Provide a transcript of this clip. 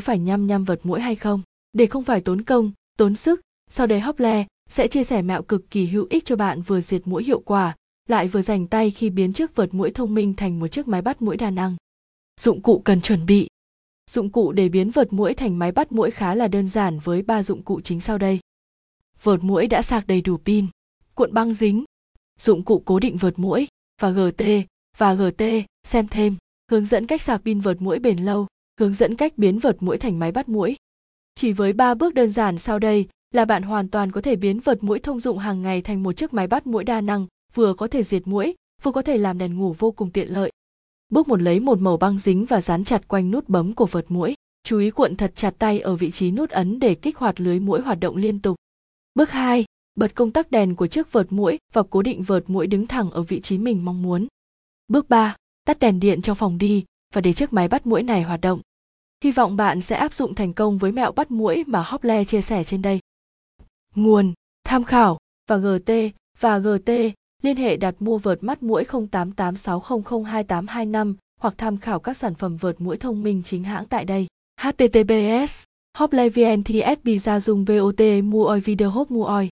phải nhăm nhăm vật mũi hay không? Để không phải tốn công, tốn sức, sau đây Hople sẽ chia sẻ mẹo cực kỳ hữu ích cho bạn vừa diệt mũi hiệu quả, lại vừa dành tay khi biến chiếc vật mũi thông minh thành một chiếc máy bắt mũi đa năng. Dụng cụ cần chuẩn bị. Dụng cụ để biến vật mũi thành máy bắt mũi khá là đơn giản với ba dụng cụ chính sau đây. Vợt mũi đã sạc đầy đủ pin, cuộn băng dính, dụng cụ cố định vợt mũi và gt và gt xem thêm, hướng dẫn cách sạc pin vợt mũi bền lâu hướng dẫn cách biến vợt mũi thành máy bắt mũi. Chỉ với 3 bước đơn giản sau đây là bạn hoàn toàn có thể biến vợt mũi thông dụng hàng ngày thành một chiếc máy bắt mũi đa năng vừa có thể diệt mũi vừa có thể làm đèn ngủ vô cùng tiện lợi. Bước một lấy một màu băng dính và dán chặt quanh nút bấm của vợt mũi. Chú ý cuộn thật chặt tay ở vị trí nút ấn để kích hoạt lưới mũi hoạt động liên tục. Bước 2, bật công tắc đèn của chiếc vợt mũi và cố định vợt mũi đứng thẳng ở vị trí mình mong muốn. Bước 3, tắt đèn điện trong phòng đi và để chiếc máy bắt mũi này hoạt động hy vọng bạn sẽ áp dụng thành công với mẹo bắt mũi mà Hople chia sẻ trên đây nguồn, tham khảo, và gt và gt liên hệ đặt mua vợt mắt mũi 0886002825 hoặc tham khảo các sản phẩm vợt mũi thông minh chính hãng tại đây. https Hople VN TSB ra dùng VOT mua oi, video hốt mua oi